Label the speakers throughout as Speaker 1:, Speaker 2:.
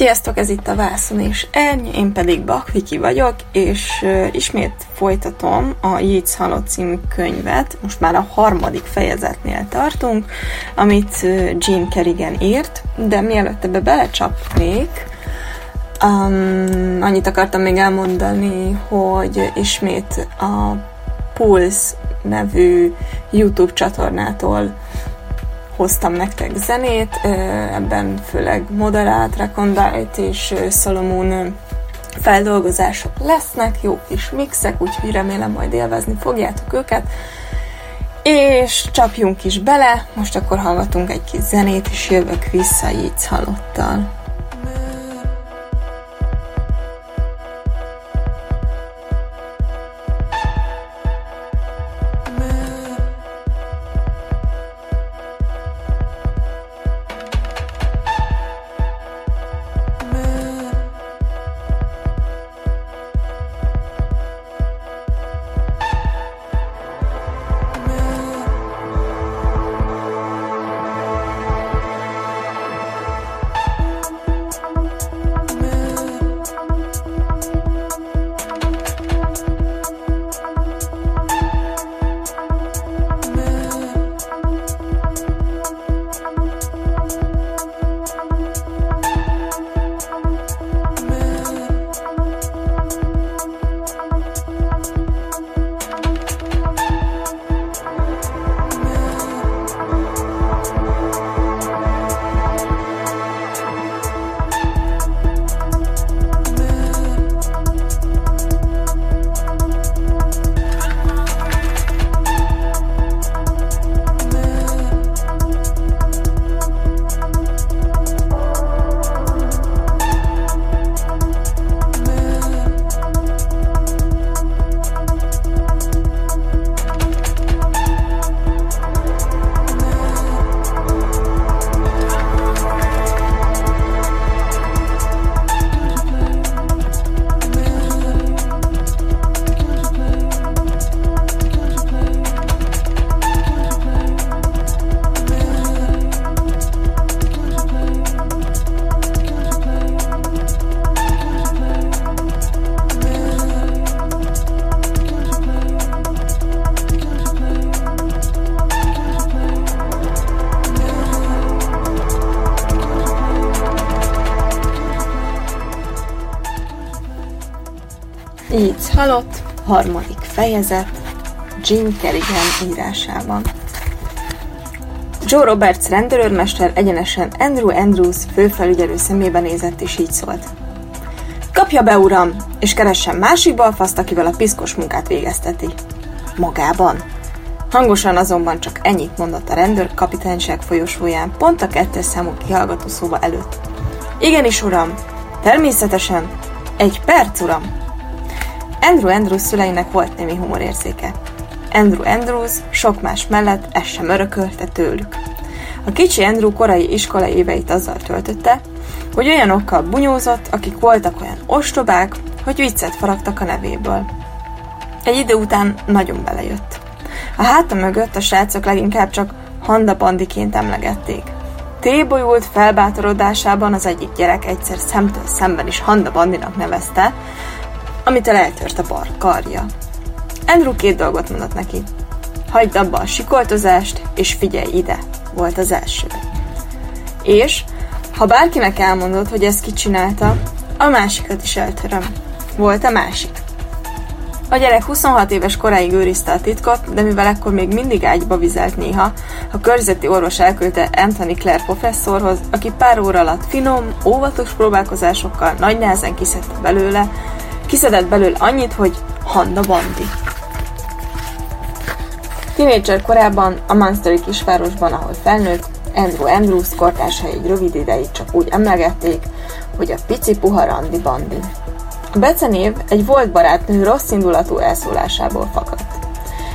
Speaker 1: Sziasztok, ez itt a Vászon és Erny, én pedig Bakviki vagyok, és ismét folytatom a Jéz Halott című könyvet. Most már a harmadik fejezetnél tartunk, amit Jean Kerrigan írt, de mielőtt ebbe belecsapnék, um, annyit akartam még elmondani, hogy ismét a Pulse nevű YouTube csatornától hoztam nektek zenét, ebben főleg moderált, recondite és Solomon feldolgozások lesznek, jó kis mixek, úgyhogy remélem majd élvezni fogjátok őket. És csapjunk is bele, most akkor hallgatunk egy kis zenét, és jövök vissza így halottal. Fejezet, Jim Kerrigan írásában. Joe Roberts rendőrmester egyenesen Andrew Andrews főfelügyelő szemébe nézett és így szólt. Kapja be, uram, és keressen másik balfaszt, akivel a piszkos munkát végezteti. Magában. Hangosan azonban csak ennyit mondott a rendőr kapitányság folyosóján, pont a kettes számú kihallgató szóba előtt. Igenis, uram, természetesen. Egy perc, uram, Andrew Andrews szüleinek volt némi humorérzéke. Andrew Andrews sok más mellett ez sem örökölte tőlük. A kicsi Andrew korai iskola éveit azzal töltötte, hogy olyanokkal bunyózott, akik voltak olyan ostobák, hogy viccet faragtak a nevéből. Egy idő után nagyon belejött. A háta mögött a srácok leginkább csak Handa Bandiként emlegették. Tébolyult felbátorodásában az egyik gyerek egyszer szemtől szemben is Handa Bandinak nevezte, amitől eltört a bar karja. Andrew két dolgot mondott neki. Hagyd abba a sikoltozást, és figyelj ide, volt az első. És, ha bárkinek elmondod, hogy ezt kicsinálta, a másikat is eltöröm. Volt a másik. A gyerek 26 éves koráig őrizte a titkot, de mivel ekkor még mindig ágyba vizelt néha, a körzeti orvos elküldte Anthony Clare professzorhoz, aki pár óra alatt finom, óvatos próbálkozásokkal nagy nehezen kiszedte belőle, Kiszedett belőle annyit, hogy Handa Bandi. Tínédzser korában a Munsteri kisvárosban, ahol felnőtt, Andrew Andrews kortársai egy rövid ideig csak úgy emlegették, hogy a pici puha Randi Bandi. A becenév egy volt barátnő rossz indulatú elszólásából fakadt.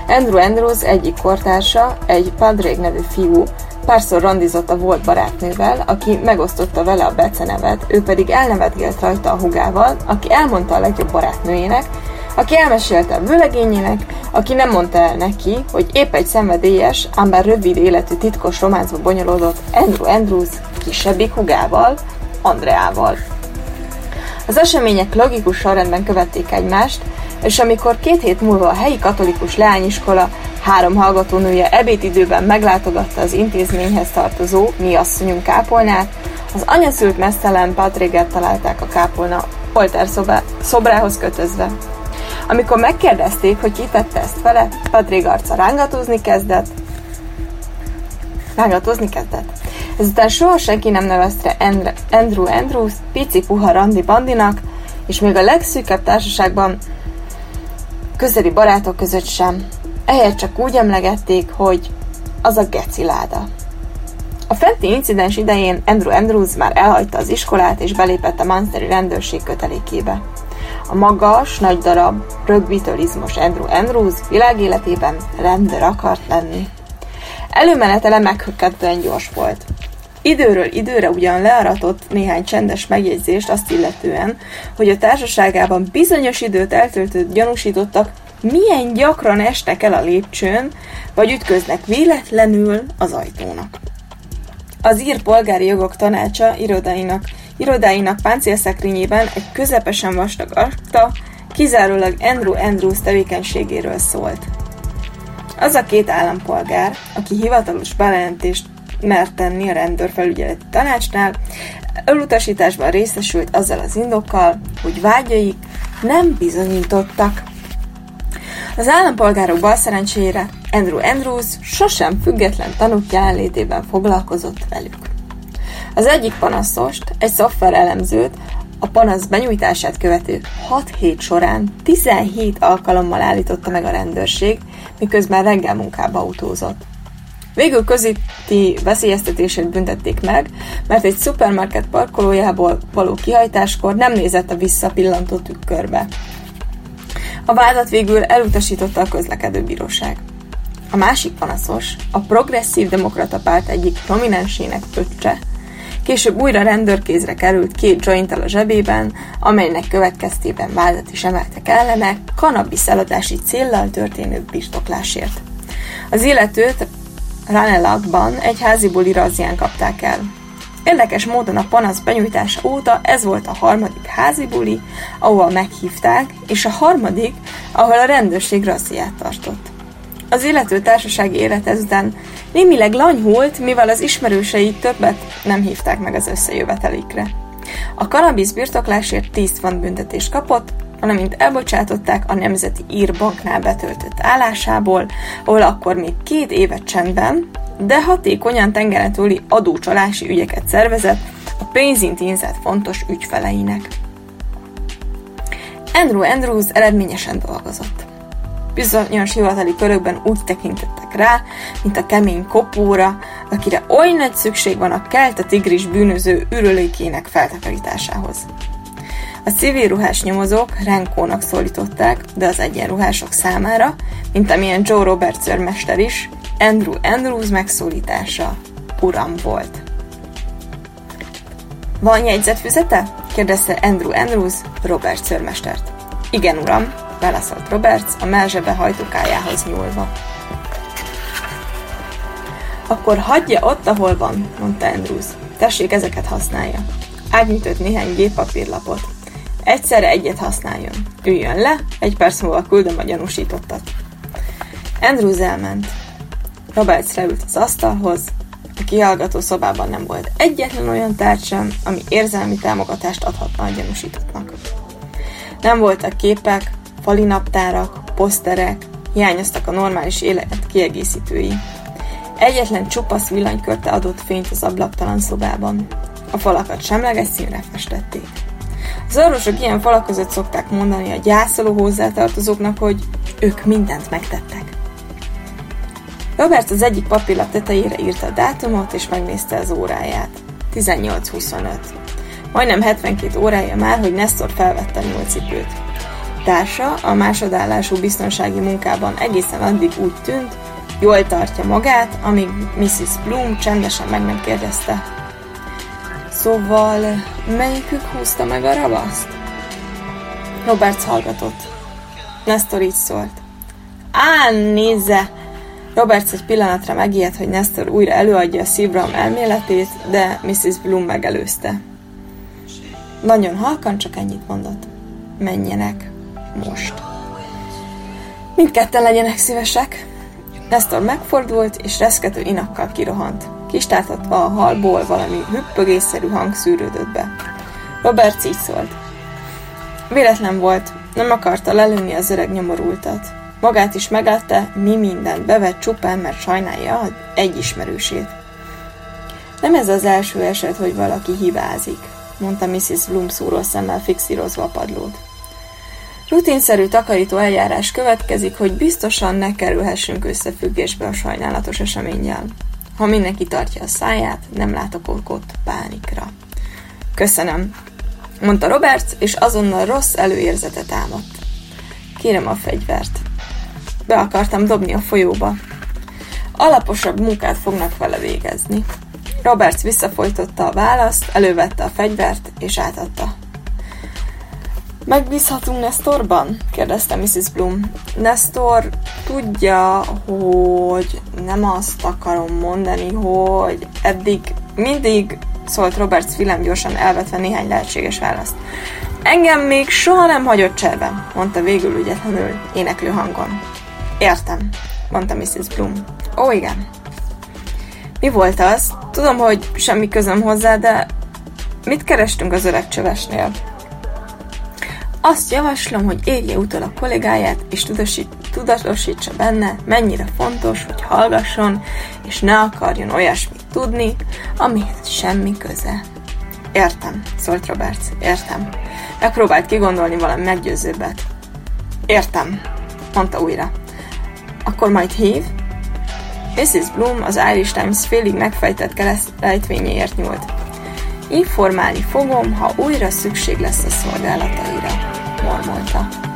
Speaker 1: Andrew Andrews egyik kortársa, egy Padrég nevű fiú, Párszor randizott a volt barátnővel, aki megosztotta vele a becenevet, ő pedig elnevetgélt rajta a hugával, aki elmondta a legjobb barátnőjének, aki elmesélte a vőlegényének, aki nem mondta el neki, hogy épp egy szenvedélyes, ám bár rövid életű titkos románcba bonyolódott Andrew Andrews kisebbik hugával, Andreával. Az események logikus sorrendben követték egymást, és amikor két hét múlva a helyi katolikus leányiskola három hallgatónője ebédidőben meglátogatta az intézményhez tartozó mi asszonyunk kápolnát, az anyaszült mesztelen Patriget találták a kápolna oltár szobrához kötözve. Amikor megkérdezték, hogy ki tette ezt vele, Patrik arca rángatozni kezdett, rángatozni kezdett. Ezután soha senki nem nevezte Andrew Andrews pici puha Randy Bandinak, és még a legszűkebb társaságban közeli barátok között sem. Ehelyett csak úgy emlegették, hogy az a geci láda. A fenti incidens idején Andrew Andrews már elhagyta az iskolát és belépett a Munsteri rendőrség kötelékébe. A magas, nagy darab, rögbitől izmos Andrew Andrews világéletében rendőr akart lenni. Előmenetele meghökkentően gyors volt. Időről időre ugyan learatott néhány csendes megjegyzést azt illetően, hogy a társaságában bizonyos időt eltöltött gyanúsítottak milyen gyakran estek el a lépcsőn, vagy ütköznek véletlenül az ajtónak. Az ír polgári jogok tanácsa irodainak, irodáinak páncélszekrényében egy közepesen vastag akta kizárólag Andrew Andrews tevékenységéről szólt. Az a két állampolgár, aki hivatalos bejelentést mert tenni a rendőrfelügyeleti tanácsnál, elutasításban részesült azzal az indokkal, hogy vágyaik nem bizonyítottak. Az állampolgárok bal szerencsére Andrew Andrews sosem független tanúk jelenlétében foglalkozott velük. Az egyik panaszost, egy szoftver elemzőt, a panasz benyújtását követő 6 hét során 17 alkalommal állította meg a rendőrség, miközben reggel munkába autózott. Végül közíti veszélyeztetését büntették meg, mert egy szupermarket parkolójából való kihajtáskor nem nézett a visszapillantó tükkörbe. A vádat végül elutasította a közlekedőbíróság. A másik panaszos, a progresszív demokrata párt egyik prominensének öccse, később újra rendőrkézre került két jointtal a zsebében, amelynek következtében vádat is emeltek ellene, kanabis eladási céllal történő birtoklásért. Az illetőt Ranelagban egy házi buli razzián kapták el. Érdekes módon a panasz benyújtása óta ez volt a harmadik házi buli, ahol meghívták, és a harmadik, ahol a rendőrség razziát tartott. Az illető társasági élet ezután némileg lanyhult, mivel az ismerősei többet nem hívták meg az összejövetelikre. A kanabisz birtoklásért 10 font büntetést kapott, valamint elbocsátották a Nemzeti Ír Banknál betöltött állásából, ahol akkor még két évet csendben, de hatékonyan tengeren túli adócsalási ügyeket szervezett a pénzintézet fontos ügyfeleinek. Andrew Andrews eredményesen dolgozott. Bizonyos hivatali körökben úgy tekintettek rá, mint a kemény kopóra, akire oly nagy szükség van a kelta tigris bűnöző ürülékének feltakarításához. A civil ruhás nyomozók Renkónak szólították, de az egyenruhások számára, mint amilyen Joe Roberts őrmester is, Andrew Andrews megszólítása uram volt. Van jegyzetfüzete? kérdezte Andrew Andrews Roberts őrmestert. Igen, uram, válaszolt Roberts a melzsebe hajtukájához nyúlva. Akkor hagyja ott, ahol van, mondta Andrews. Tessék, ezeket használja. Átnyújtott néhány géppapírlapot. Egyszerre egyet használjon. Üljön le, egy perc múlva küldöm a gyanúsítottat. Andrews elment. Roberts leült az asztalhoz, a kihallgató szobában nem volt egyetlen olyan tárgy sem, ami érzelmi támogatást adhatna a gyanúsítottnak. Nem voltak képek, fali naptárak, poszterek, hiányoztak a normális élet kiegészítői. Egyetlen csupasz villanykörte adott fényt az ablaktalan szobában. A falakat semleges színre festették. Az orvosok ilyen falak között szokták mondani a gyászoló hozzátartozóknak, hogy ők mindent megtettek. Robert az egyik papírlap tetejére írta a dátumot, és megnézte az óráját. 18.25. Majdnem 72 órája már, hogy Nestor felvette a nyolcipőt. Társa a másodállású biztonsági munkában egészen addig úgy tűnt, jól tartja magát, amíg Mrs. Bloom csendesen meg nem kérdezte, Szóval melyikük húzta meg a ravaszt? Roberts hallgatott. Nestor így szólt. Á, nézze! Roberts egy pillanatra megijedt, hogy Nestor újra előadja a szívram elméletét, de Mrs. Bloom megelőzte. Nagyon halkan csak ennyit mondott. Menjenek most. Mindketten legyenek szívesek. Nestor megfordult, és reszkető inakkal kirohant. Kistártatva a halból valami hüppögésszerű hang szűrődött be. Robert így szólt. Véletlen volt, nem akarta lelőni az öreg nyomorultat. Magát is megállta, mi mindent bevett csupán, mert sajnálja egy ismerősét. Nem ez az első eset, hogy valaki hibázik, mondta Mrs. Bloom szúró szemmel fixírozva a padlót. Rutinszerű takarító eljárás következik, hogy biztosan ne kerülhessünk összefüggésbe a sajnálatos eseménnyel. Ha mindenki tartja a száját, nem látok okot pánikra. Köszönöm, mondta Roberts, és azonnal rossz előérzetet támadt. Kérem a fegyvert. Be akartam dobni a folyóba. Alaposabb munkát fognak vele végezni. Roberts visszafolytotta a választ, elővette a fegyvert, és átadta. Megbízhatunk Nestorban? kérdezte Mrs. Bloom. Nestor tudja, hogy nem azt akarom mondani, hogy eddig mindig szólt Roberts Willem gyorsan elvetve néhány lehetséges választ. Engem még soha nem hagyott cserben, mondta végül ügyetlenül, éneklő hangon. Értem, mondta Mrs. Bloom. Ó, igen. Mi volt az? Tudom, hogy semmi közöm hozzá, de mit kerestünk az öreg csövesnél? Azt javaslom, hogy érje utol a kollégáját, és tudatosítsa benne, mennyire fontos, hogy hallgasson, és ne akarjon olyasmit tudni, amihez semmi köze. Értem, szólt Roberts, értem. Megpróbált kigondolni valami meggyőzőbbet. Értem, mondta újra. Akkor majd hív? Mrs. Bloom az Irish Times félig megfejtett keresztrejtvényéért nyúlt. Informálni fogom, ha újra szükség lesz a szolgálataira, more, more, more.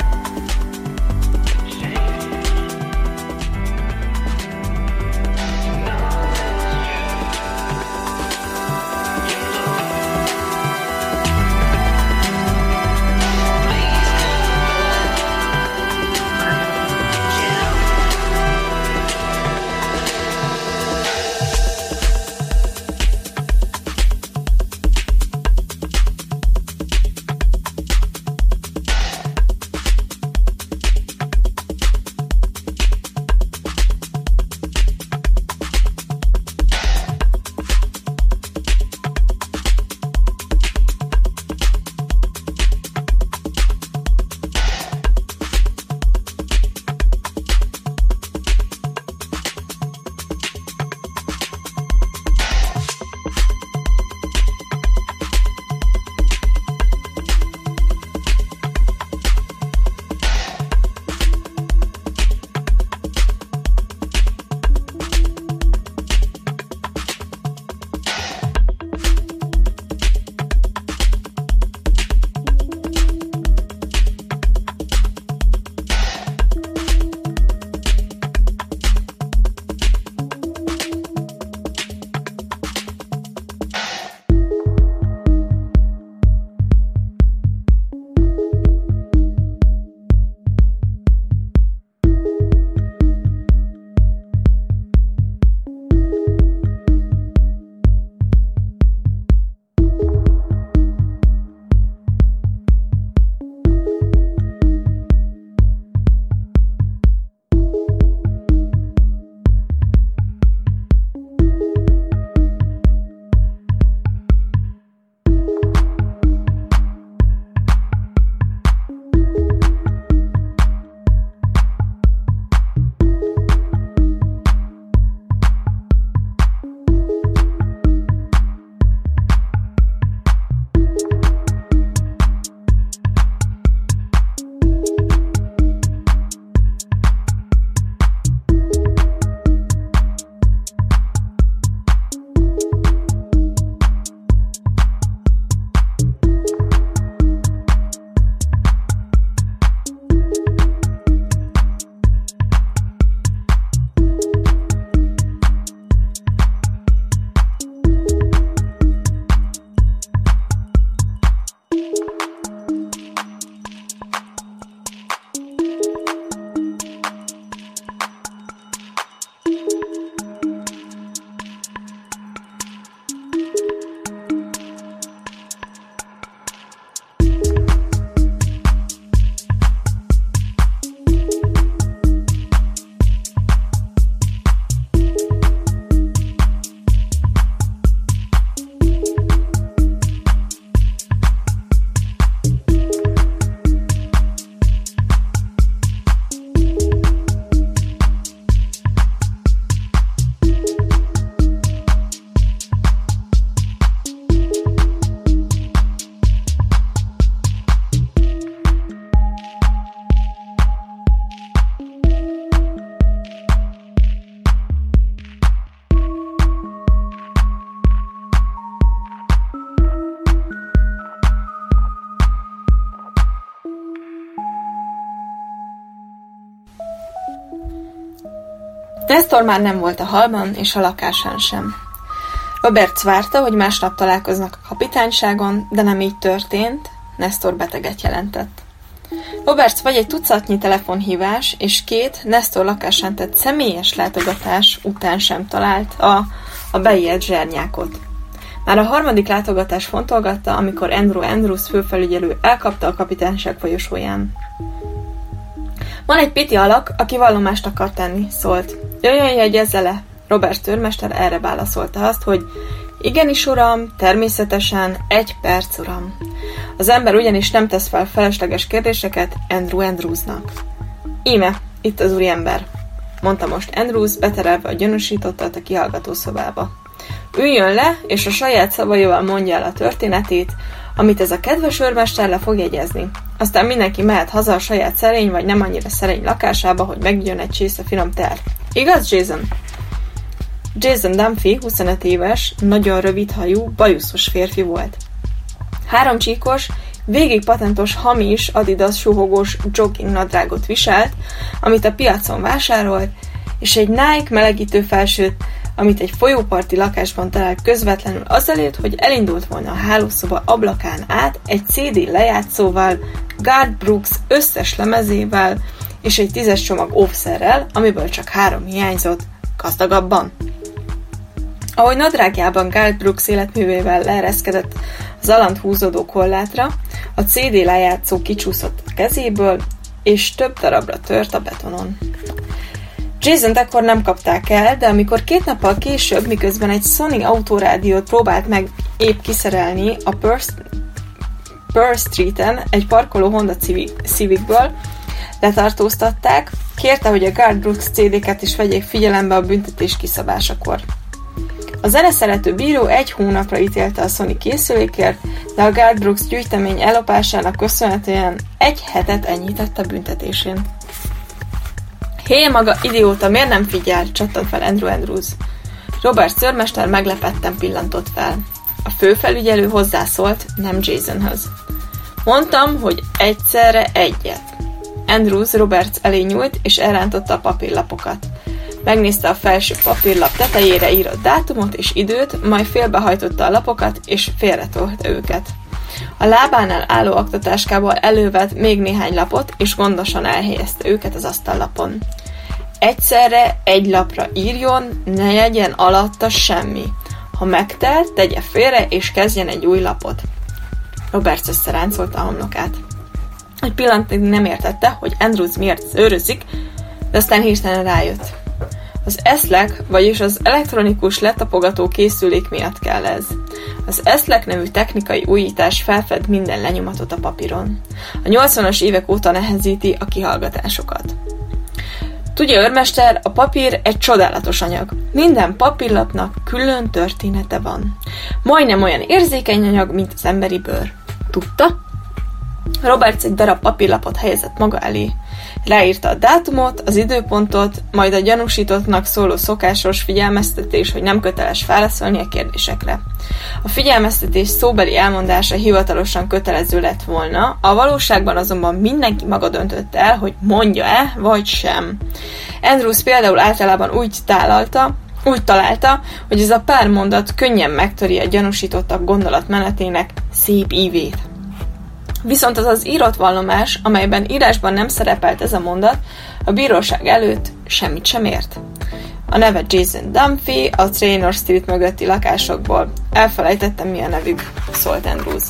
Speaker 1: Nestor már nem volt a halban, és a lakásán sem. Robert várta, hogy másnap találkoznak a kapitányságon, de nem így történt, Nestor beteget jelentett. Roberts vagy egy tucatnyi telefonhívás és két Nestor lakásán tett személyes látogatás után sem talált a, a beijet zsernyákot. Már a harmadik látogatás fontolgatta, amikor Andrew Andrews főfelügyelő elkapta a kapitányság folyosóján. Van egy piti alak, aki vallomást akar tenni, szólt. Jöjjön, jegyezze le! Robert törmester erre válaszolta azt, hogy Igenis, uram, természetesen, egy perc, uram. Az ember ugyanis nem tesz fel felesleges kérdéseket Andrew Andrewsnak. Íme, itt az úriember, mondta most Andrews, beterelve a gyanúsítottat a kihallgató szobába. Üljön le, és a saját szavaival mondja el a történetét, amit ez a kedves őrmester le fog jegyezni. Aztán mindenki mehet haza a saját szerény vagy nem annyira szerény lakásába, hogy megjön egy csésze finom teát. Igaz, Jason? Jason Dunphy 25 éves, nagyon rövid hajú, bajuszos férfi volt. Három csíkos, végig patentos hamis Adidas suhogós jogging nadrágot viselt, amit a piacon vásárolt, és egy Nike melegítő felsőt, amit egy folyóparti lakásban talált közvetlenül azelőtt, hogy elindult volna a hálószoba ablakán át egy CD lejátszóval, Guard Brooks összes lemezével és egy tízes csomag óvszerrel, amiből csak három hiányzott, gazdagabban. Ahogy nadrágjában Guard Brooks életművével leereszkedett az alant húzódó kollátra, a CD lejátszó kicsúszott a kezéből, és több darabra tört a betonon. Jason ekkor nem kapták el, de amikor két nappal később, miközben egy Sony autorádiót próbált meg épp kiszerelni a Pearl Street-en egy parkoló Honda Civicből, letartóztatták, kérte, hogy a Guard Brooks CD-ket is vegyék figyelembe a büntetés kiszabásakor. A zeneszerető bíró egy hónapra ítélte a Sony készülékért, de a Guard Brooks gyűjtemény ellopásának köszönhetően egy hetet enyhített a büntetésén. Hé, maga idióta, miért nem figyel? csattant fel Andrew Andrews. Robert szörmester meglepetten pillantott fel. A főfelügyelő hozzászólt, nem Jasonhoz. Mondtam, hogy egyszerre egyet. Andrews Roberts elé nyúlt, és elrántotta a papírlapokat. Megnézte a felső papírlap tetejére írott dátumot és időt, majd félbehajtotta a lapokat, és félretolta őket. A lábánál álló aktatáskából elővett még néhány lapot, és gondosan elhelyezte őket az asztallapon. Egyszerre egy lapra írjon, ne legyen alatta semmi. Ha megtelt, tegye félre, és kezdjen egy új lapot. Roberts összeráncolta a homlokát. Egy pillanatig nem értette, hogy Andrews miért őrözik, de aztán hirtelen rájött. Az eszlek, vagyis az elektronikus letapogató készülék miatt kell ez. Az eszlek nevű technikai újítás felfed minden lenyomatot a papíron. A 80-as évek óta nehezíti a kihallgatásokat. Tudja, őrmester, a papír egy csodálatos anyag. Minden papírlapnak külön története van. Majdnem olyan érzékeny anyag, mint az emberi bőr. Tudta? Roberts egy darab papírlapot helyezett maga elé. Leírta a dátumot, az időpontot, majd a gyanúsítottnak szóló szokásos figyelmeztetés, hogy nem köteles válaszolni a kérdésekre. A figyelmeztetés szóbeli elmondása hivatalosan kötelező lett volna, a valóságban azonban mindenki maga döntött el, hogy mondja-e, vagy sem. Andrews például általában úgy tálalta, úgy találta, hogy ez a pár mondat könnyen megtöri a gyanúsítottak gondolatmenetének szép ívét. Viszont az az írott vallomás, amelyben írásban nem szerepelt ez a mondat, a bíróság előtt semmit sem ért. A neve Jason Dunphy, a Trainer Street mögötti lakásokból. Elfelejtettem, mi a nevük, szólt Andrews.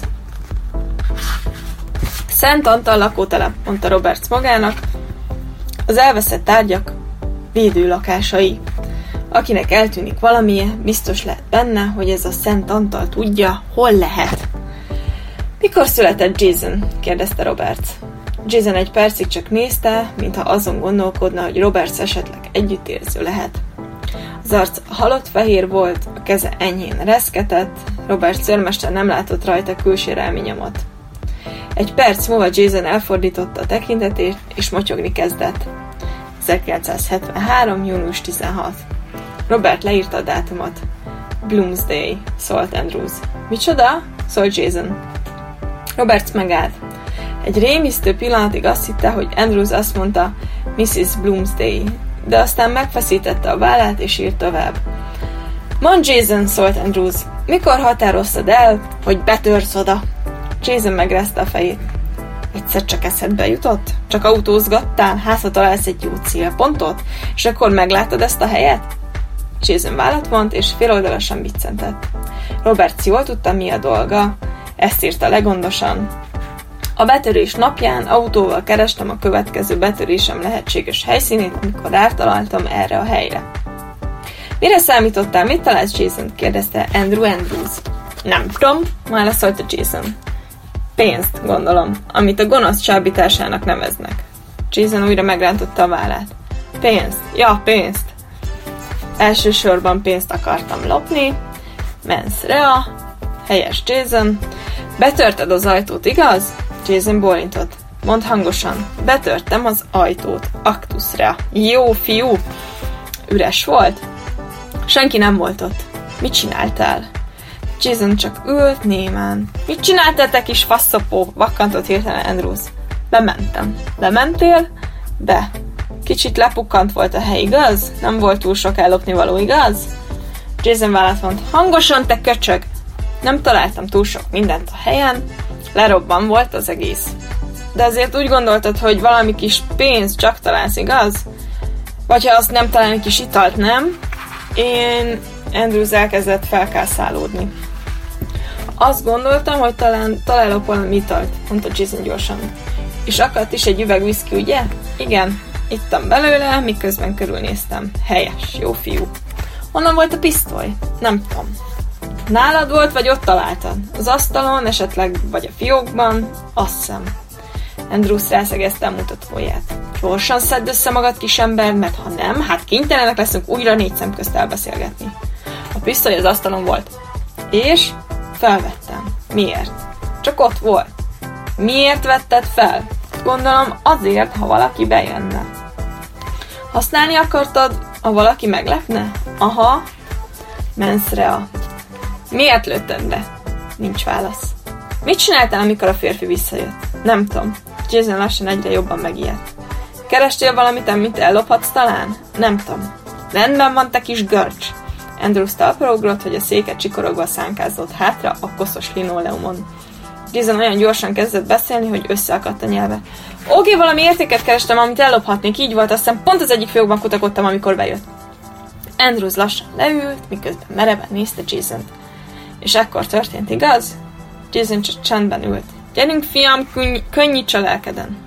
Speaker 1: Szent Antal lakótelep, mondta Roberts magának. Az elveszett tárgyak védő lakásai. Akinek eltűnik valamilyen, biztos lehet benne, hogy ez a Szent Antal tudja, hol lehet. Mikor született Jason? kérdezte Roberts. Jason egy percig csak nézte, mintha azon gondolkodna, hogy Roberts esetleg együttérző lehet. Az arc halott fehér volt, a keze enyhén reszketett, Robert szörmester nem látott rajta külsérelmi nyomot. Egy perc múlva Jason elfordította a tekintetét, és motyogni kezdett. 1973. június 16. Robert leírta a dátumot. Bloomsday, szólt Andrews. Micsoda? szólt Jason. Roberts megállt. Egy rémisztő pillanatig azt hitte, hogy Andrews azt mondta Mrs. Bloomsday, de aztán megfeszítette a vállát és írt tovább. Mond Jason, szólt Andrews, mikor határoztad el, hogy betörsz oda? Jason megrázta a fejét. Egyszer csak eszedbe jutott? Csak autózgattál, házat találsz egy jó célpontot, és akkor meglátod ezt a helyet? Jason vállat vont, és féloldalasan biccentett. Robert jól tudta, mi a dolga, ezt írta legondosan. A betörés napján autóval kerestem a következő betörésem lehetséges helyszínét, amikor rátaláltam erre a helyre. Mire számítottál? Mit találsz, Jason? kérdezte Andrew Andrews. Nem tudom, válaszolta Jason. Pénzt, gondolom, amit a gonosz csábításának neveznek. Jason újra megrántotta a vállát. Pénzt, ja, pénzt. Elsősorban pénzt akartam lopni. Mens rea, helyes Jason. Betörted az ajtót, igaz? Jason bólintott. Mondd hangosan. Betörtem az ajtót. Aktuszra. Jó fiú. Üres volt? Senki nem volt ott. Mit csináltál? Jason csak ült némán. Mit csináltál te kis faszopó? Vakkantott hirtelen Andrews. Bementem. Bementél? Be. Kicsit lepukkant volt a hely, igaz? Nem volt túl sok ellopni való, igaz? Jason vállat mond, hangosan, te köcsög! Nem találtam túl sok mindent a helyen, lerobban volt az egész. De azért úgy gondoltad, hogy valami kis pénz csak találsz, igaz? Vagy ha azt nem találni kis italt, nem? Én Andrews elkezdett felkászálódni. Azt gondoltam, hogy talán találok valami italt, mondta Jason gyorsan. És akadt is egy üveg whisky, ugye? Igen, ittam belőle, miközben körülnéztem. Helyes, jó fiú. Honnan volt a pisztoly? Nem tudom. Nálad volt, vagy ott találtad? Az asztalon, esetleg, vagy a fiókban? Azt hiszem. Andrews rászegezte a mutatóját. Gyorsan szedd össze magad, kisember, mert ha nem, hát kénytelenek leszünk újra négy szem közt elbeszélgetni. A pisztoly az asztalon volt. És felvettem. Miért? Csak ott volt. Miért vetted fel? Gondolom azért, ha valaki bejönne. Használni akartad, ha valaki meglepne? Aha. Menszrea. Miért lőtted be? Nincs válasz. Mit csináltál, amikor a férfi visszajött? Nem tudom. Jason lassan egyre jobban megijedt. Kerestél valamit, amit ellophatsz talán? Nem tudom. Rendben van, te kis görcs. Andrews talpra ugrott, hogy a széket csikorogva szánkázott hátra a koszos linoleumon. Jason olyan gyorsan kezdett beszélni, hogy összeakadt a nyelve. Oké, valami értéket kerestem, amit ellophatnék, így volt, aztán pont az egyik fiókban kutakodtam, amikor bejött. Andrews lassan leült, miközben mereven nézte jason -t. És ekkor történt, igaz? Jason csak csendben ült. Gyerünk, fiam, könny- könnyíts a lelkeden.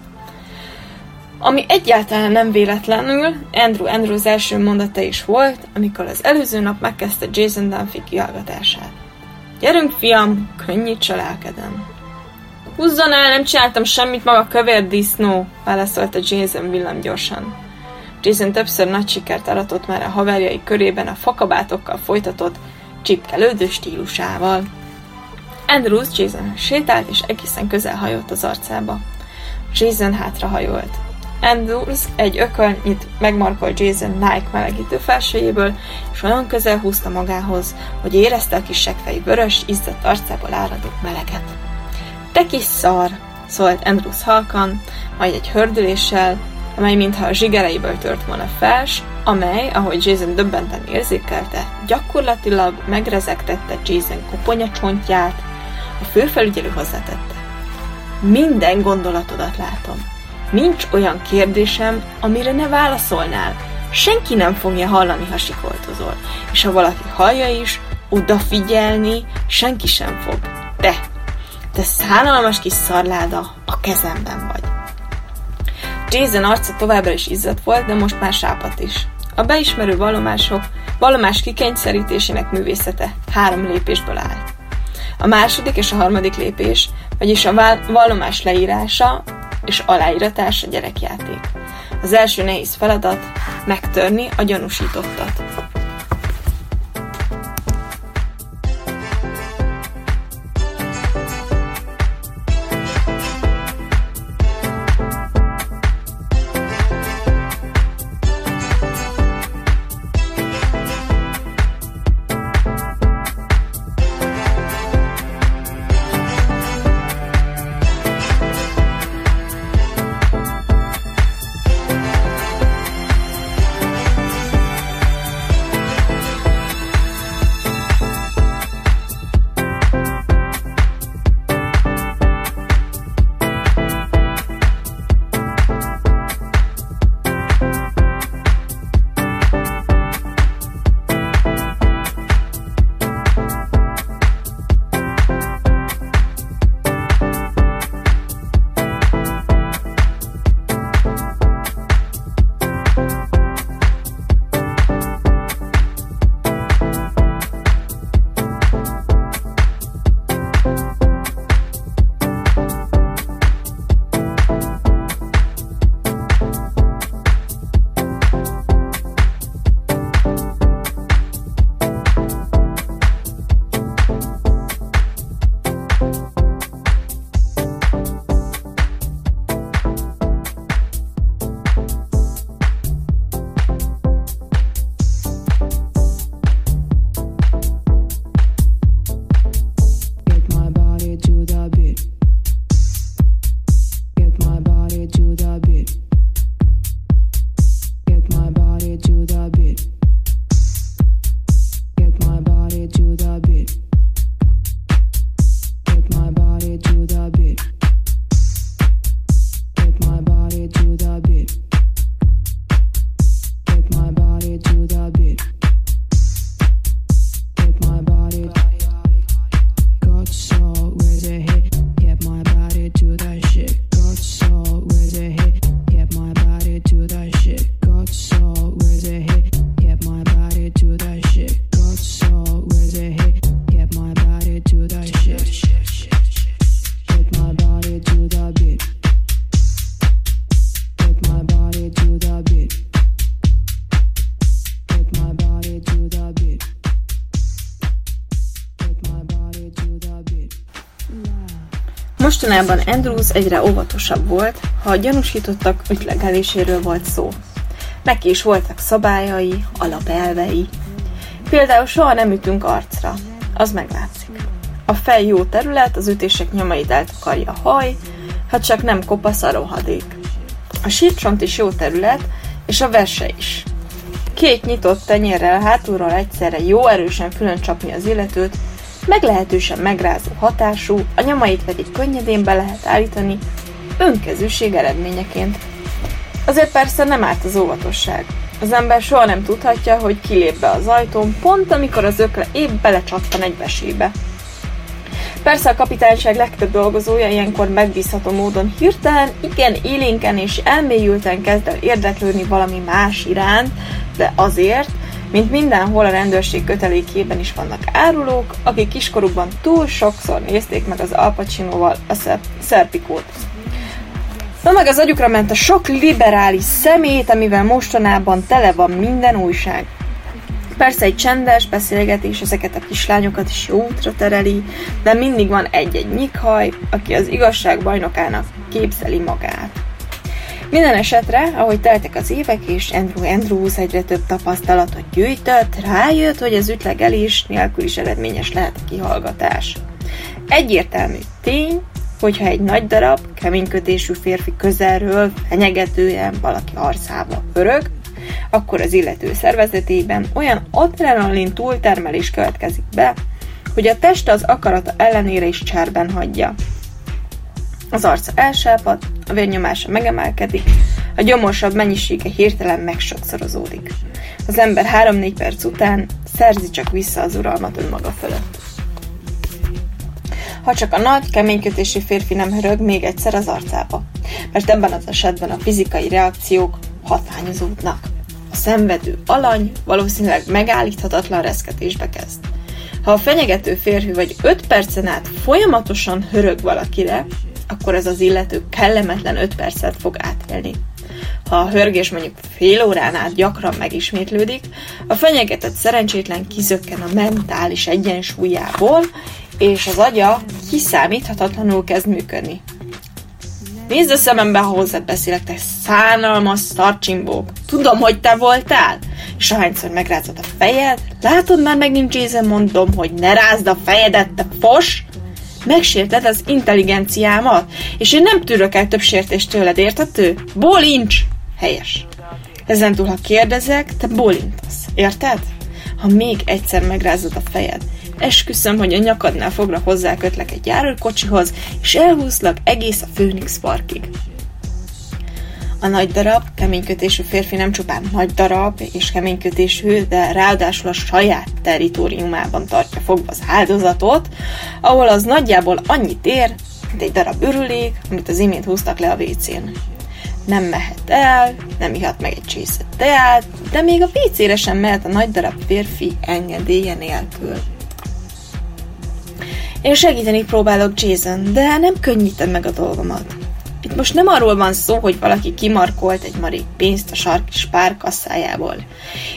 Speaker 1: Ami egyáltalán nem véletlenül Andrew Andrews első mondata is volt, amikor az előző nap megkezdte Jason Dunphy kihallgatását. Gyerünk, fiam, könnyíts a lelkeden. Húzzon el, nem csináltam semmit maga kövér disznó, válaszolta Jason villámgyorsan. Jason többször nagy sikert aratott már a haverjai körében a fakabátokkal folytatott, csipkelődő stílusával. Andrews Jason sétált, és egészen közel hajolt az arcába. Jason hátrahajolt. Andrews egy ökölnyit megmarkolt Jason Nike melegítő felsőjéből, és olyan közel húzta magához, hogy érezte a kis segfej vörös, izzadt arcából áradó meleget. Te kis szar! szólt Andrews halkan, majd egy hördüléssel, amely mintha a zsigereiből tört volna fels, amely, ahogy Jason döbbenten érzékelte, gyakorlatilag megrezegtette Jason koponyacsontját, a főfelügyelő hozzátette. Minden gondolatodat látom. Nincs olyan kérdésem, amire ne válaszolnál. Senki nem fogja hallani, ha sikoltozol. És ha valaki hallja is, odafigyelni senki sem fog. Te, te szánalmas kis szarláda, a kezemben vagy. Jason arca továbbra is izzadt volt, de most már sápat is. A beismerő vallomások, vallomás kikényszerítésének művészete három lépésből áll. A második és a harmadik lépés, vagyis a vallomás leírása és aláíratás a gyerekjáték. Az első nehéz feladat megtörni a gyanúsítottat. Mostanában Andrews egyre óvatosabb volt, ha a gyanúsítottak ütlegeléséről volt szó. Neki is voltak szabályai, alapelvei. Például soha nem ütünk arcra, az meglátszik. A fej jó terület, az ütések nyomait eltakarja a haj, ha csak nem kopasz a rohadék. A sírcsont is jó terület, és a verse is. Két nyitott tenyérrel hátulról egyszerre jó erősen fülön csapni az illetőt, meglehetősen megrázó hatású, a nyomait pedig könnyedén be lehet állítani, önkezűség eredményeként. Azért persze nem árt az óvatosság. Az ember soha nem tudhatja, hogy kilép be az ajtón, pont amikor az ökle épp belecsattan egy vesébe. Persze a kapitányság legtöbb dolgozója ilyenkor megbízható módon hirtelen, igen élénken és elmélyülten kezd el érdeklődni valami más iránt, de azért, mint mindenhol a rendőrség kötelékében is vannak árulók, akik kiskorukban túl sokszor nézték meg az Al a szerpikót. Na meg az agyukra ment a sok liberális szemét, amivel mostanában tele van minden újság. Persze egy csendes beszélgetés ezeket a kislányokat is jó útra tereli, de mindig van egy-egy nyikhaj, aki az igazság bajnokának képzeli magát. Minden esetre, ahogy teltek az évek, és Andrew Andrews egyre több tapasztalatot gyűjtött, rájött, hogy az ütlegelés nélkül is eredményes lehet a kihallgatás. Egyértelmű tény, hogyha egy nagy darab, keménykötésű férfi közelről fenyegetően valaki arcába pörög, akkor az illető szervezetében olyan adrenalin túltermelés következik be, hogy a teste az akarata ellenére is cserben hagyja. Az arca elsápad, a vérnyomása megemelkedik, a gyomorsabb mennyisége hirtelen megsokszorozódik. Az ember 3-4 perc után szerzi csak vissza az uralmat önmaga fölött. Ha csak a nagy, keménykötési férfi nem hörög még egyszer az arcába, mert ebben az esetben a fizikai reakciók hatványozódnak. A szenvedő alany valószínűleg megállíthatatlan reszketésbe kezd. Ha a fenyegető férfi vagy 5 percen át folyamatosan hörög valakire, akkor ez az illető kellemetlen 5 percet fog átélni. Ha a hörgés mondjuk fél órán át gyakran megismétlődik, a fenyegetett szerencsétlen kizökken a mentális egyensúlyából, és az agya kiszámíthatatlanul kezd működni. Nézd a szemembe, ha hozzád beszélek, te szánalmas szarcsimbók. Tudom, hogy te voltál? És ahányszor megrázod a fejed, látod már megint Jason mondom, hogy ne rázd a fejedet, te fos! Megsérted az intelligenciámat, és én nem tűrök el több sértést tőled, értető? Bólincs! Helyes. Ezentúl, ha kérdezek, te bólintasz, érted? Ha még egyszer megrázod a fejed, esküszöm, hogy a nyakadnál fogra hozzákötlek egy járőrkocsihoz, és elhúzlak egész a Phoenix Parkig. A nagy darab, keménykötésű férfi nem csupán nagy darab és keménykötésű, de ráadásul a saját teritoriumában tartja fogva az áldozatot, ahol az nagyjából annyit ér, mint egy darab örülék, amit az imént húztak le a WC-n. Nem mehet el, nem ihat meg egy csésze teát, de még a WC-re sem mehet a nagy darab férfi engedélye nélkül. Én segíteni próbálok Jason, de nem könnyítem meg a dolgomat. Most nem arról van szó, hogy valaki kimarkolt egy marék pénzt a sarki spárkasszájából.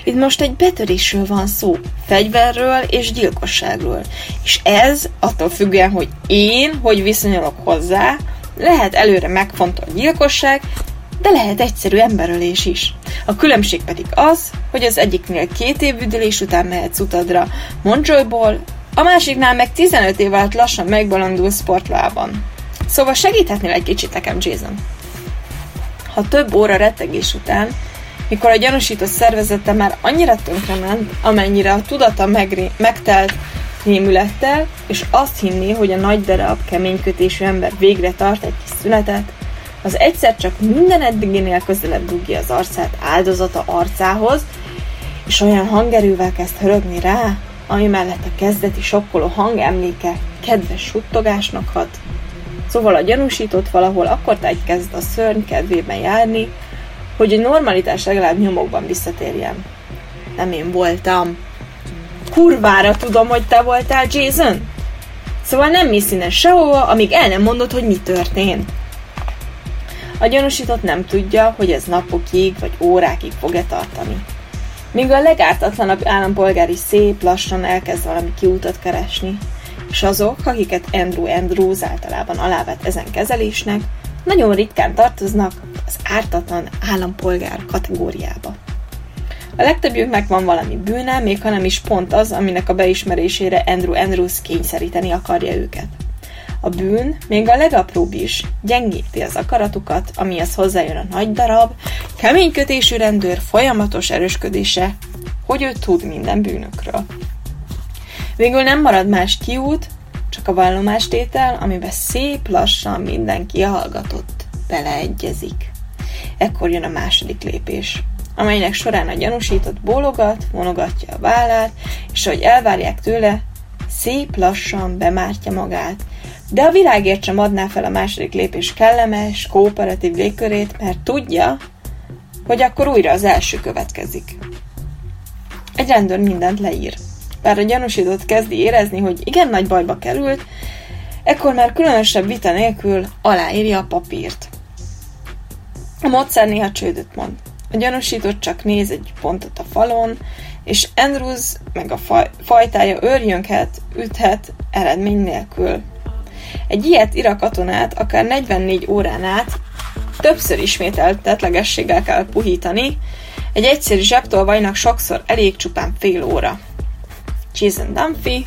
Speaker 1: Itt most egy betörésről van szó, fegyverről és gyilkosságról. És ez, attól függően, hogy én, hogy viszonyolok hozzá, lehet előre megfontolt gyilkosság, de lehet egyszerű emberölés is. A különbség pedig az, hogy az egyiknél két év üdülés után mehetsz utadra Montjoyból, a másiknál meg 15 év alatt lassan megbalandul sportlában. Szóval segíthetnél egy kicsit nekem, Jason? Ha több óra rettegés után, mikor a gyanúsított szervezete már annyira tönkrement, amennyire a tudata megré- megtelt rémülettel, és azt hinné, hogy a nagy darab, keménykötésű ember végre tart egy kis szünetet, az egyszer csak minden eddiginél közelebb dugja az arcát áldozata arcához, és olyan hangerővel kezd hörögni rá, ami mellett a kezdeti sokkoló hangemléke kedves suttogásnak hat. Szóval a gyanúsított valahol akkor kezd a szörny kedvében járni, hogy egy normalitás legalább nyomokban visszatérjen. Nem én voltam. Kurvára tudom, hogy te voltál, Jason? Szóval nem mész innen sehova, amíg el nem mondod, hogy mi történt. A gyanúsított nem tudja, hogy ez napokig vagy órákig fog-e tartani. Míg a legártatlanabb állampolgári szép lassan elkezd valami kiútat keresni, és azok, akiket Andrew Andrews általában alávet ezen kezelésnek, nagyon ritkán tartoznak az ártatlan állampolgár kategóriába. A legtöbbjüknek van valami bűne, még ha nem is pont az, aminek a beismerésére Andrew Andrews kényszeríteni akarja őket. A bűn, még a legapróbb is, gyengíti az akaratukat, amihez hozzájön a nagy darab, keménykötésű rendőr folyamatos erősködése, hogy ő tud minden bűnökről. Végül nem marad más kiút, csak a vallomástétel, amiben szép lassan mindenki hallgatott beleegyezik. Ekkor jön a második lépés, amelynek során a gyanúsított bólogat, vonogatja a vállát, és ahogy elvárják tőle, szép lassan bemártja magát, de a világért sem adná fel a második lépés kellemes, kooperatív légkörét, mert tudja, hogy akkor újra az első következik. Egy rendőr mindent leír. Bár a gyanúsított kezdi érezni, hogy igen nagy bajba került, ekkor már különösebb vita nélkül aláírja a papírt. A módszer néha csődöt mond. A gyanúsított csak néz egy pontot a falon, és Andrews meg a faj, fajtája őrjönket, üthet eredmény nélkül. Egy ilyet ira katonát akár 44 órán át többször ismételt tetlegességgel kell puhítani, egy egyszerű zsebtolvajnak sokszor elég csupán fél óra. Jason Dunphy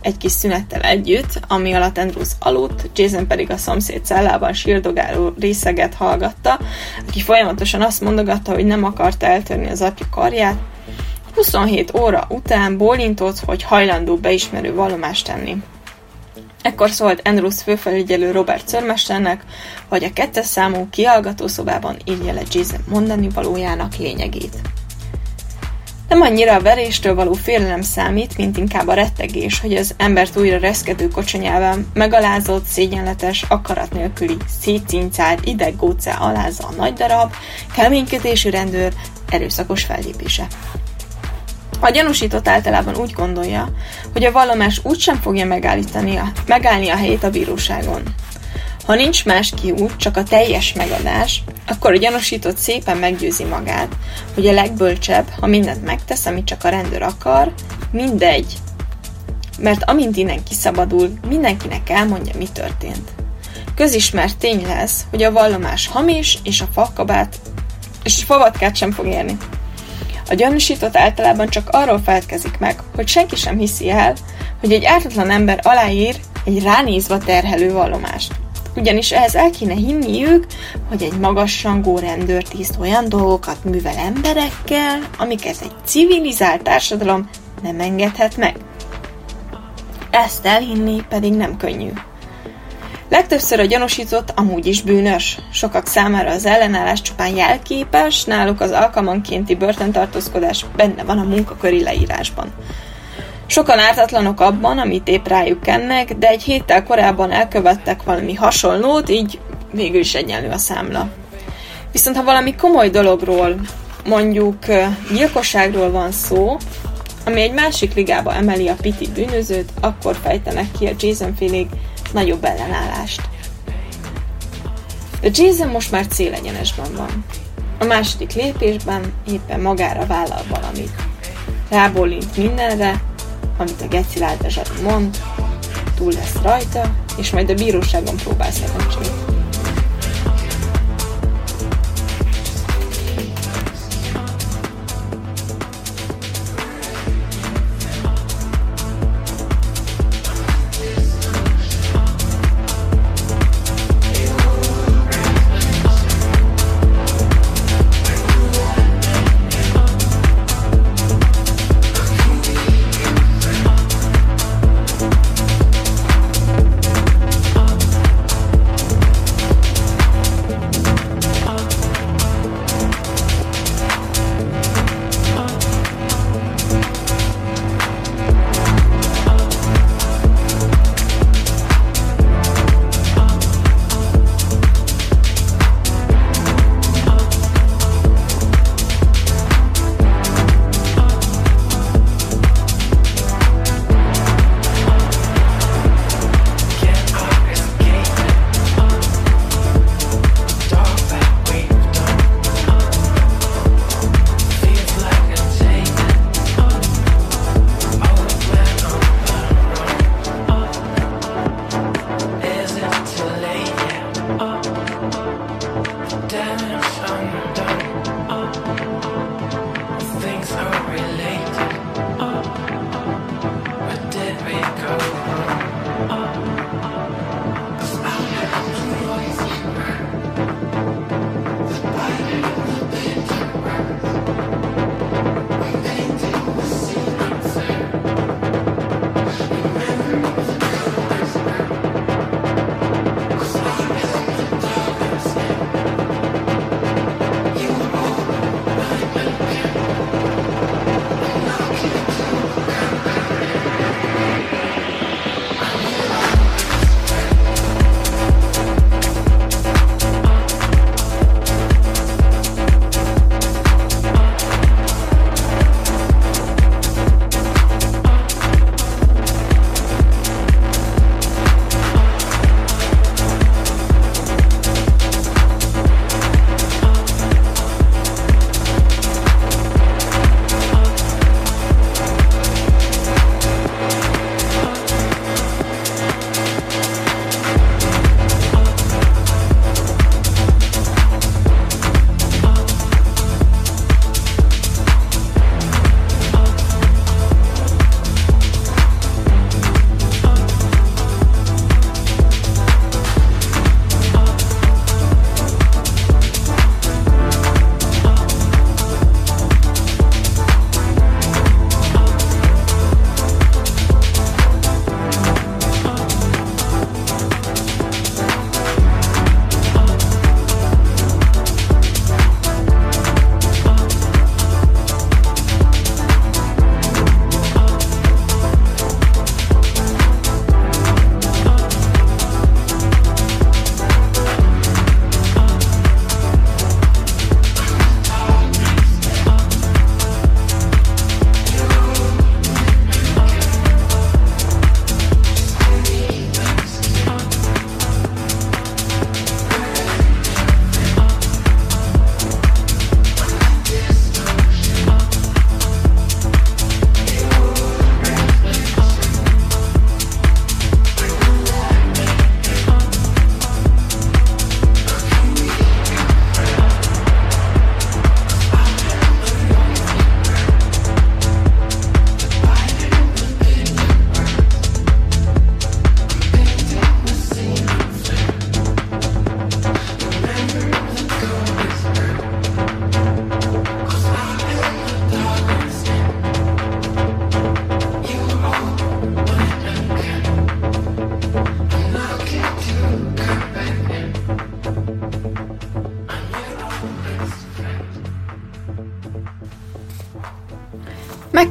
Speaker 1: egy kis szünettel együtt, ami alatt Andrews aludt, Jason pedig a szomszéd cellában sírdogáló részeget hallgatta, aki folyamatosan azt mondogatta, hogy nem akarta eltörni az apja karját. 27 óra után bólintott, hogy hajlandó beismerő vallomást tenni. Ekkor szólt Andrews főfelügyelő Robert szörmesternek, hogy a kettes számú kiallgatószobában írja le Jason mondani valójának lényegét. Nem annyira a veréstől való félelem számít, mint inkább a rettegés, hogy az embert újra reszkedő kocsonyában megalázott, szégyenletes, akarat nélküli, szétcincált, ideggócá alázza a nagy darab, keményködésű rendőr erőszakos fellépése. A gyanúsított általában úgy gondolja, hogy a vallomás úgysem fogja megállítani a, megállni a helyét a bíróságon. Ha nincs más kiút, csak a teljes megadás, akkor a gyanúsított szépen meggyőzi magát, hogy a legbölcsebb, ha mindent megtesz, amit csak a rendőr akar, mindegy, mert amint innen kiszabadul, mindenkinek elmondja, mi történt. Közismert tény lesz, hogy a vallomás hamis, és a fakabát, és a favatkát sem fog érni. A gyanúsított általában csak arról feledkezik meg, hogy senki sem hiszi el, hogy egy ártatlan ember aláír egy ránézva terhelő vallomást. Ugyanis ehhez el kéne hinniük, hogy egy magasrangú rendőrtiszt olyan dolgokat művel emberekkel, amiket egy civilizált társadalom nem engedhet meg. Ezt elhinni pedig nem könnyű. Legtöbbször a gyanúsított amúgy is bűnös. Sokak számára az ellenállás csupán jelképes, náluk az alkalmankénti börtöntartózkodás benne van a munkaköri leírásban. Sokan ártatlanok abban, amit épp rájuk kennek, de egy héttel korábban elkövettek valami hasonlót, így végül is egyenlő a számla. Viszont ha valami komoly dologról, mondjuk gyilkosságról van szó, ami egy másik ligába emeli a piti bűnözőt, akkor fejtenek ki a Jason félék nagyobb ellenállást. De Jason most már célegyenesben van. A második lépésben éppen magára vállal valamit. Rábólint mindenre, amit a Geci mond, túl lesz rajta, és majd a bíróságon próbál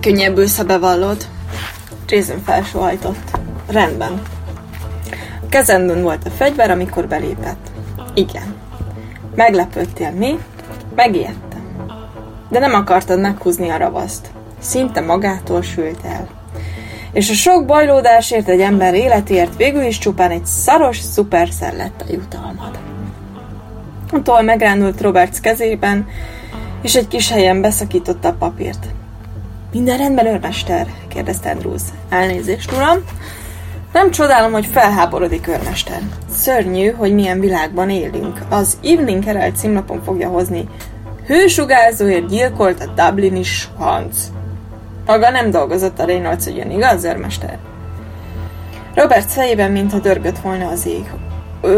Speaker 1: szerencsét. Megkönnyebbülsz, ha bevallod. Jason felsóhajtott. Rendben. A kezemben volt a fegyver, amikor belépett. Igen. Meglepődtél, mi? Megijedtem. De nem akartad meghúzni a ravaszt. Szinte magától sült el. És a sok bajlódásért egy ember életért végül is csupán egy szaros szuperszer lett a jutalmad. A toll megránult Roberts kezében, és egy kis helyen beszakította a papírt. Minden rendben, őrmester? kérdezte Andrews. Elnézést, uram. Nem csodálom, hogy felháborodik őrmester. Szörnyű, hogy milyen világban élünk. Az Evening Herald címlapon fogja hozni. Hősugárzóért gyilkolt a Dublini Schwanz. Maga nem dolgozott a Reynolds ügyön, igaz, őrmester? Robert fejében, mintha dörgött volna az ég. Ö,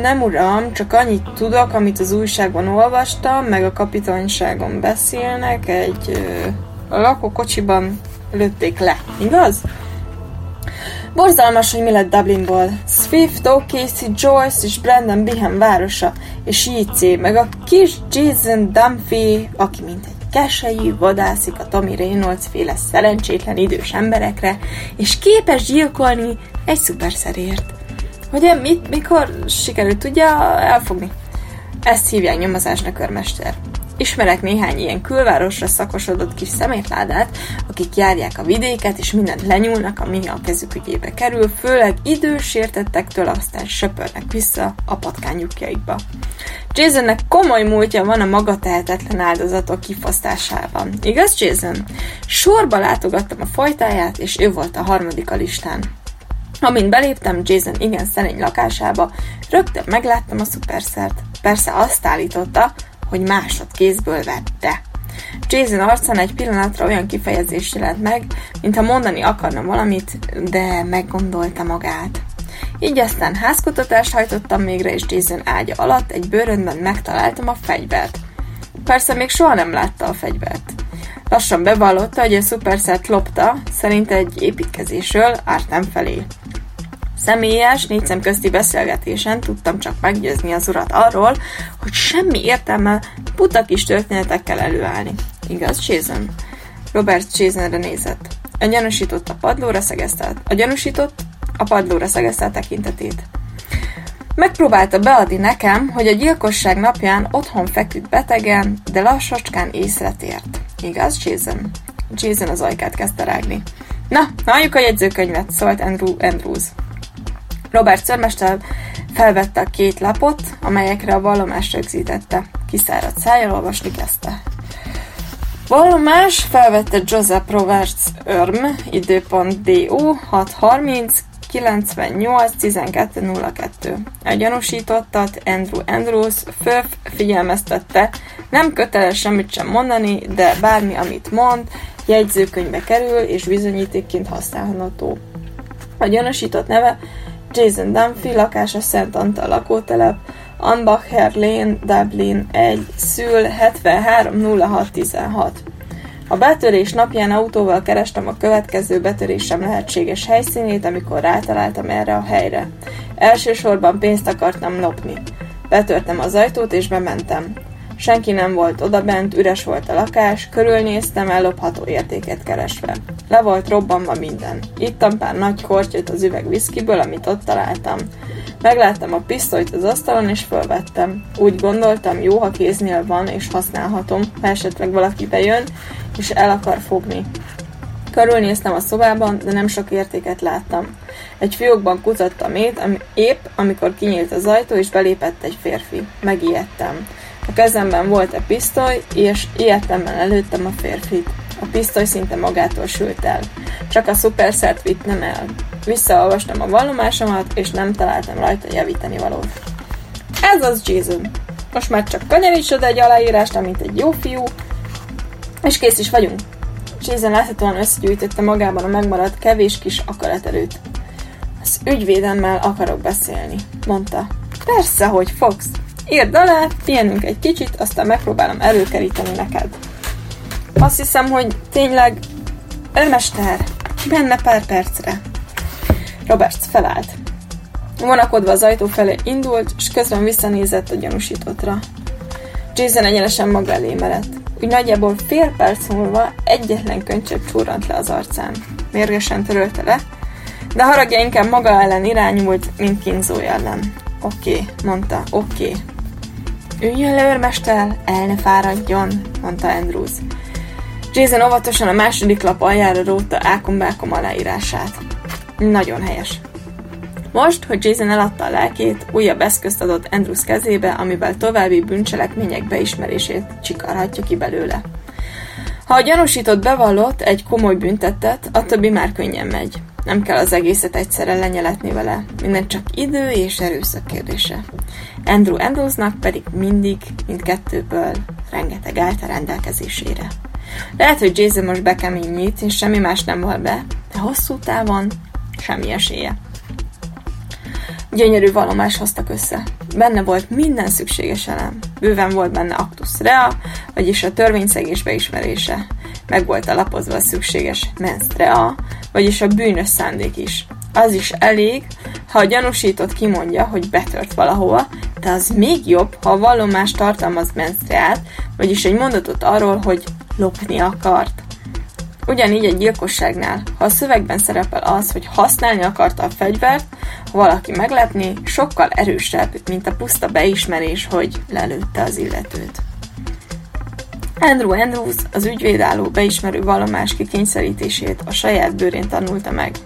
Speaker 1: nem uram, csak annyit tudok, amit az újságban olvastam, meg a kapitányságon beszélnek, egy... Ö, a lakókocsiban lőtték le, igaz? Borzalmas, hogy mi lett Dublinból. Swift, O'Casey, Joyce és Brandon Bihan városa, és J.C. meg a kis Jason Dumphy, aki mint egy kesei vadászik a Tommy Reynolds féle szerencsétlen idős emberekre, és képes gyilkolni egy szuperszerért. Hogy mit, mikor sikerült tudja elfogni? Ezt hívják nyomozásnak, örmester. Ismerek néhány ilyen külvárosra szakosodott kis szemétládát, akik járják a vidéket, és mindent lenyúlnak, ami a kezük ügyébe kerül, főleg idős értettektől aztán söpörnek vissza a patkányukjaikba. Jasonnek komoly múltja van a maga tehetetlen áldozatok kifosztásában. Igaz, Jason? Sorba látogattam a fajtáját, és ő volt a harmadik a listán. Amint beléptem Jason igen szerény lakásába, rögtön megláttam a szuperszert. Persze azt állította, hogy másodkézből vette. Jason arcán egy pillanatra olyan kifejezés jelent meg, mintha mondani akarna valamit, de meggondolta magát. Így aztán házkutatást hajtottam mégre, és Jason ágya alatt egy bőrönben megtaláltam a fegyvert. Persze még soha nem látta a fegyvert. Lassan bevallotta, hogy a szuperszert lopta, szerint egy építkezésről nem felé. Személyes, négy szem közti beszélgetésen tudtam csak meggyőzni az urat arról, hogy semmi értelme buta kis történetekkel előállni. Igaz, Jason? Robert Jasonre nézett. A gyanúsított a padlóra szegezte, a gyanúsított a padlóra szegezte a tekintetét. Megpróbálta beadni nekem, hogy a gyilkosság napján otthon feküdt betegen, de lassacskán észre tért. Igaz, Jason? Jason az ajkát kezdte rágni. Na, halljuk a jegyzőkönyvet, szólt Andrew Andrews. Robert szörmester felvette a két lapot, amelyekre a vallomást rögzítette. Kiszáradt szájjal olvasni kezdte. Vallomás felvette Joseph Roberts Örm, időpont DU 630 98 12 02. A gyanúsítottat Andrew Andrews föl figyelmeztette, nem köteles semmit sem mondani, de bármi, amit mond, jegyzőkönyvbe kerül és bizonyítékként használható. A gyanúsított neve Jason Dunphy, lakása Szent Antal lakótelep, Anbacher Lane, Dublin 1, szül 730616. A betörés napján autóval kerestem a következő betörésem lehetséges helyszínét, amikor rátaláltam erre a helyre. Elsősorban pénzt akartam lopni. Betörtem az ajtót és bementem. Senki nem volt odabent, üres volt a lakás, körülnéztem ellopható értéket keresve. Le volt robbanva minden. Ittam pár nagy kortyot az üveg viszkiből, amit ott találtam. Megláttam a pisztolyt az asztalon, és fölvettem. Úgy gondoltam, jó, ha kéznél van, és használhatom, ha esetleg valaki bejön, és el akar fogni. Körülnéztem a szobában, de nem sok értéket láttam. Egy fiókban kutattam ét, ami épp, amikor kinyílt az ajtó, és belépett egy férfi. Megijedtem. A kezemben volt a pisztoly, és ilyettemben előttem a férfit. A pisztoly szinte magától sült el. Csak a szuperszert vittem el. Visszaolvastam a vallomásomat, és nem találtam rajta javítani valót. Ez az Jason. Most már csak kanyarítsod egy aláírást, amint egy jó fiú, és kész is vagyunk. Jason láthatóan összegyűjtötte magában a megmaradt kevés kis akaraterőt. Az ügyvédemmel akarok beszélni, mondta. Persze, hogy fogsz. Írd alá, pihenünk egy kicsit, aztán megpróbálom előkeríteni neked. Azt hiszem, hogy tényleg... Elmester, benne pár percre. Roberts felállt. Vonakodva az ajtó felé indult, és közben visszanézett a gyanúsítottra. Jason egyenesen maga elé merett. Úgy nagyjából fél perc múlva egyetlen könycsepp csúrant le az arcán. Mérgesen törölte le, de haragja inkább maga ellen irányult, mint kínzója ellen. Oké, okay, mondta, oké. Okay. Üljön le, őrmester, el ne fáradjon, mondta Andrews. Jason óvatosan a második lap aljára rótta ákom-bákom aláírását. Nagyon helyes. Most, hogy Jason eladta a lelkét, újabb eszközt adott Andrews kezébe, amivel további bűncselekmények beismerését csikarhatja ki belőle. Ha a gyanúsított bevallott egy komoly büntettet, a többi már könnyen megy. Nem kell az egészet egyszerre lenyeletni vele, minden csak idő és erőszak kérdése. Andrew Andrewsnak pedig mindig mindkettőből rengeteg állt a rendelkezésére. Lehet, hogy Jason most bekeményít, és semmi más nem val be, de hosszú távon semmi esélye. Gyönyörű valomás hoztak össze. Benne volt minden szükséges elem. Bőven volt benne actus rea, vagyis a törvényszegés beismerése. Meg volt alapozva a szükséges mens rea, vagyis a bűnös szándék is. Az is elég, ha a gyanúsított kimondja, hogy betört valahova, de az még jobb, ha a vallomás tartalmaz mens reát, vagyis egy mondatot arról, hogy lopni akart. Ugyanígy egy gyilkosságnál, ha a szövegben szerepel az, hogy használni akarta a fegyvert, ha valaki meglepni, sokkal erősebb, mint a puszta beismerés, hogy lelőtte az illetőt. Andrew Andrews az ügyvédálló beismerő vallomás kikényszerítését a saját bőrén tanulta meg.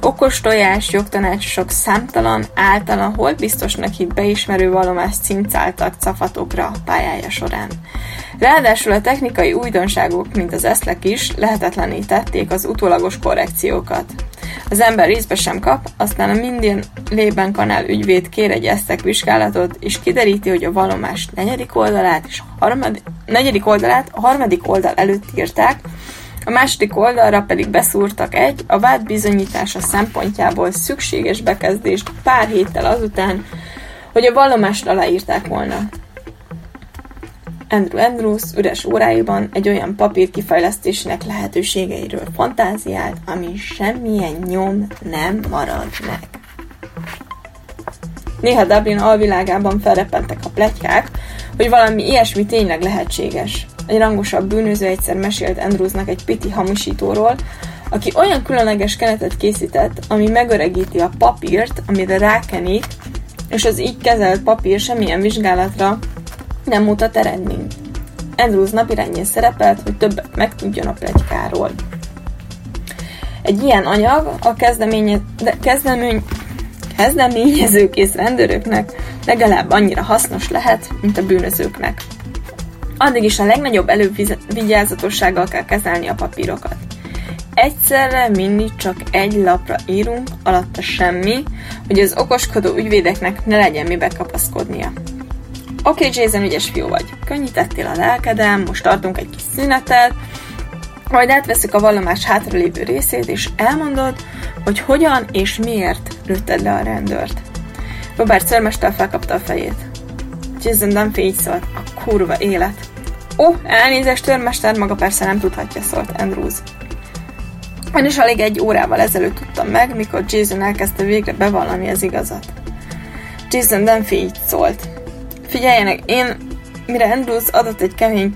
Speaker 1: Okos tojás jogtanácsosok számtalan, általan, hol biztosnak hitt beismerő vallomást cincáltak cafatokra pályája során. Ráadásul a technikai újdonságok, mint az eszlek is, lehetetlené tették az utólagos korrekciókat. Az ember részbe sem kap, aztán a minden lében kanál ügyvéd kér egy esztek vizsgálatot, és kideríti, hogy a vallomás negyedik oldalát és a harmadik, negyedik oldalát a harmadik oldal előtt írták, a második oldalra pedig beszúrtak egy, a vád bizonyítása szempontjából szükséges bekezdést pár héttel azután, hogy a vallomást aláírták volna. Andrew Andrews üres óráiban egy olyan papír kifejlesztésének lehetőségeiről fantáziált, ami semmilyen nyom nem marad meg. Néha Dublin alvilágában felrepentek a pletykák, hogy valami ilyesmi tényleg lehetséges. Egy rangosabb bűnöző egyszer mesélt Andrewsnak egy piti hamisítóról, aki olyan különleges kenetet készített, ami megöregíti a papírt, amire rákenik, és az így kezelt papír semmilyen vizsgálatra nem mutat eredményt. Andrews napirendjén szerepelt, hogy többet megtudjon a plegykáról. Egy ilyen anyag a kezdeménye, de kezdemény, kezdeményezőkész rendőröknek legalább annyira hasznos lehet, mint a bűnözőknek. Addig is a legnagyobb elővigyázatossággal kell kezelni a papírokat. Egyszerre mindig csak egy lapra írunk, alatta semmi, hogy az okoskodó ügyvédeknek ne legyen mibe kapaszkodnia. Oké, okay, Jason, ügyes fiú vagy. Könnyítettél a lelkedem, most tartunk egy kis szünetet, majd átveszük a vallomás hátralévő részét, és elmondod, hogy hogyan és miért lőtted le a rendőrt. Robert szörmestől felkapta a fejét. Jason Dunphy így szólt, a kurva élet. Ó, oh, elnézést, törmester, maga persze nem tudhatja, szólt Andrews. Én is alig egy órával ezelőtt tudtam meg, mikor Jason elkezdte végre bevallani az igazat. Jason Dunphy így szólt. Figyeljenek, én, mire Andrews adott egy kemény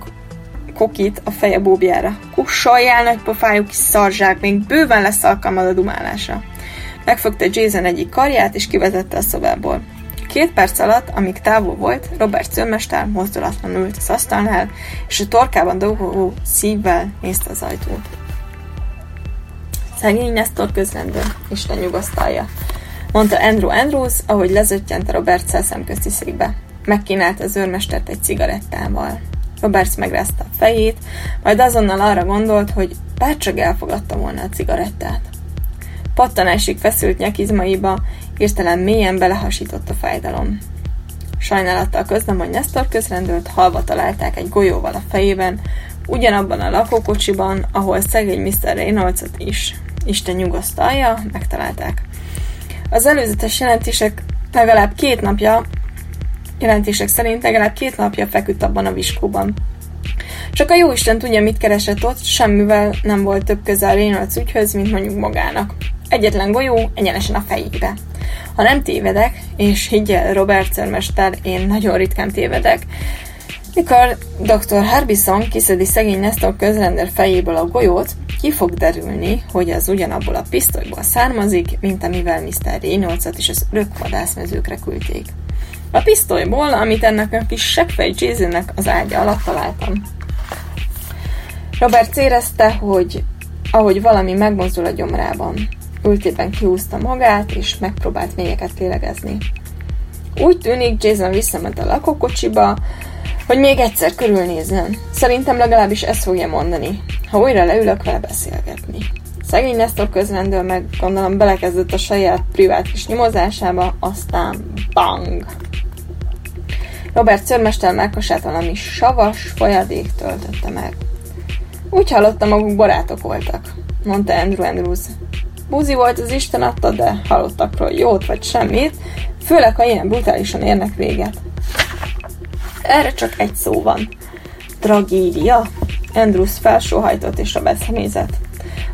Speaker 1: kokit a feje bóbjára. Kussoljál, nagy pofájú kis szarzsák, még bőven lesz alkalmad a dumálásra. Megfogta Jason egyik karját, és kivezette a szobából. Két perc alatt, amíg távol volt, Robert szőmester mozdulatlan ült az asztalnál, és a torkában dolgozó szívvel nézte az ajtót. Szegény Nestor közrendő, Isten nyugasztalja, mondta Andrew Andrews, ahogy lezöttyent a Robert szemközti székbe. Megkínálta az őrmestert egy cigarettával. Roberts megrázta a fejét, majd azonnal arra gondolt, hogy bárcsak elfogadta volna a cigarettát. Pattanásig feszült nyekizmaiba, hirtelen mélyen belehasított a fájdalom. Sajnálattal közlem, hogy Nestor közrendőlt halva találták egy golyóval a fejében, ugyanabban a lakókocsiban, ahol szegény Mr. Reynoldsot is, Isten nyugasztalja, megtalálták. Az előzetes jelentések legalább két napja jelentések szerint legalább két napja feküdt abban a viskóban. Csak a jóisten tudja, mit keresett ott, semmivel nem volt több közel Reynolds ügyhöz, mint mondjuk magának. Egyetlen golyó egyenesen a fejébe. Ha nem tévedek, és higgyel Robert szörmester, én nagyon ritkán tévedek, mikor dr. Harbison kiszedi szegény Nestor közrender fejéből a golyót, ki fog derülni, hogy az ugyanabból a pisztolyból származik, mint amivel Mr. Reynoldsot is az rökvadászmezőkre küldték. A pisztolyból, amit ennek a kis seggfej Jasonnek az ágya alatt találtam. Robert érezte, hogy ahogy valami megmozdul a gyomrában. Ültében kiúzta magát, és megpróbált mélyeket lélegezni. Úgy tűnik, Jason visszament a lakókocsiba, hogy még egyszer körülnézzen. Szerintem legalábbis ezt fogja mondani, ha újra leülök vele beszélgetni. Szegény Nestor közrendől meg gondolom belekezdett a saját privát kis nyomozásába, aztán bang! Robert szörmester melkasát valami savas folyadék töltötte meg. Úgy hallottam, maguk barátok voltak, mondta Andrew Andrews. Búzi volt az Isten adta, de halottakról jót vagy semmit, főleg ha ilyen brutálisan érnek véget. Erre csak egy szó van. Tragédia. Andrews felsóhajtott és Robert nézett.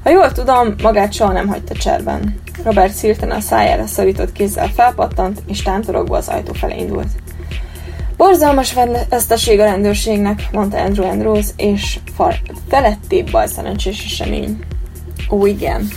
Speaker 1: Ha jól tudom, magát soha nem hagyta cserben. Robert hirtelen a szájára szorított kézzel felpattant, és tántorogva az ajtó felé indult. Borzalmas veszteség a rendőrségnek, mondta Andrew Andrews, és felettébb bajszerencsés esemény. Ó, igen,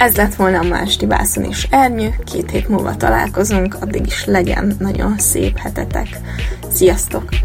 Speaker 1: Ez lett volna a ma esti vászon és ernyő, két hét múlva találkozunk, addig is legyen nagyon szép hetetek. Sziasztok!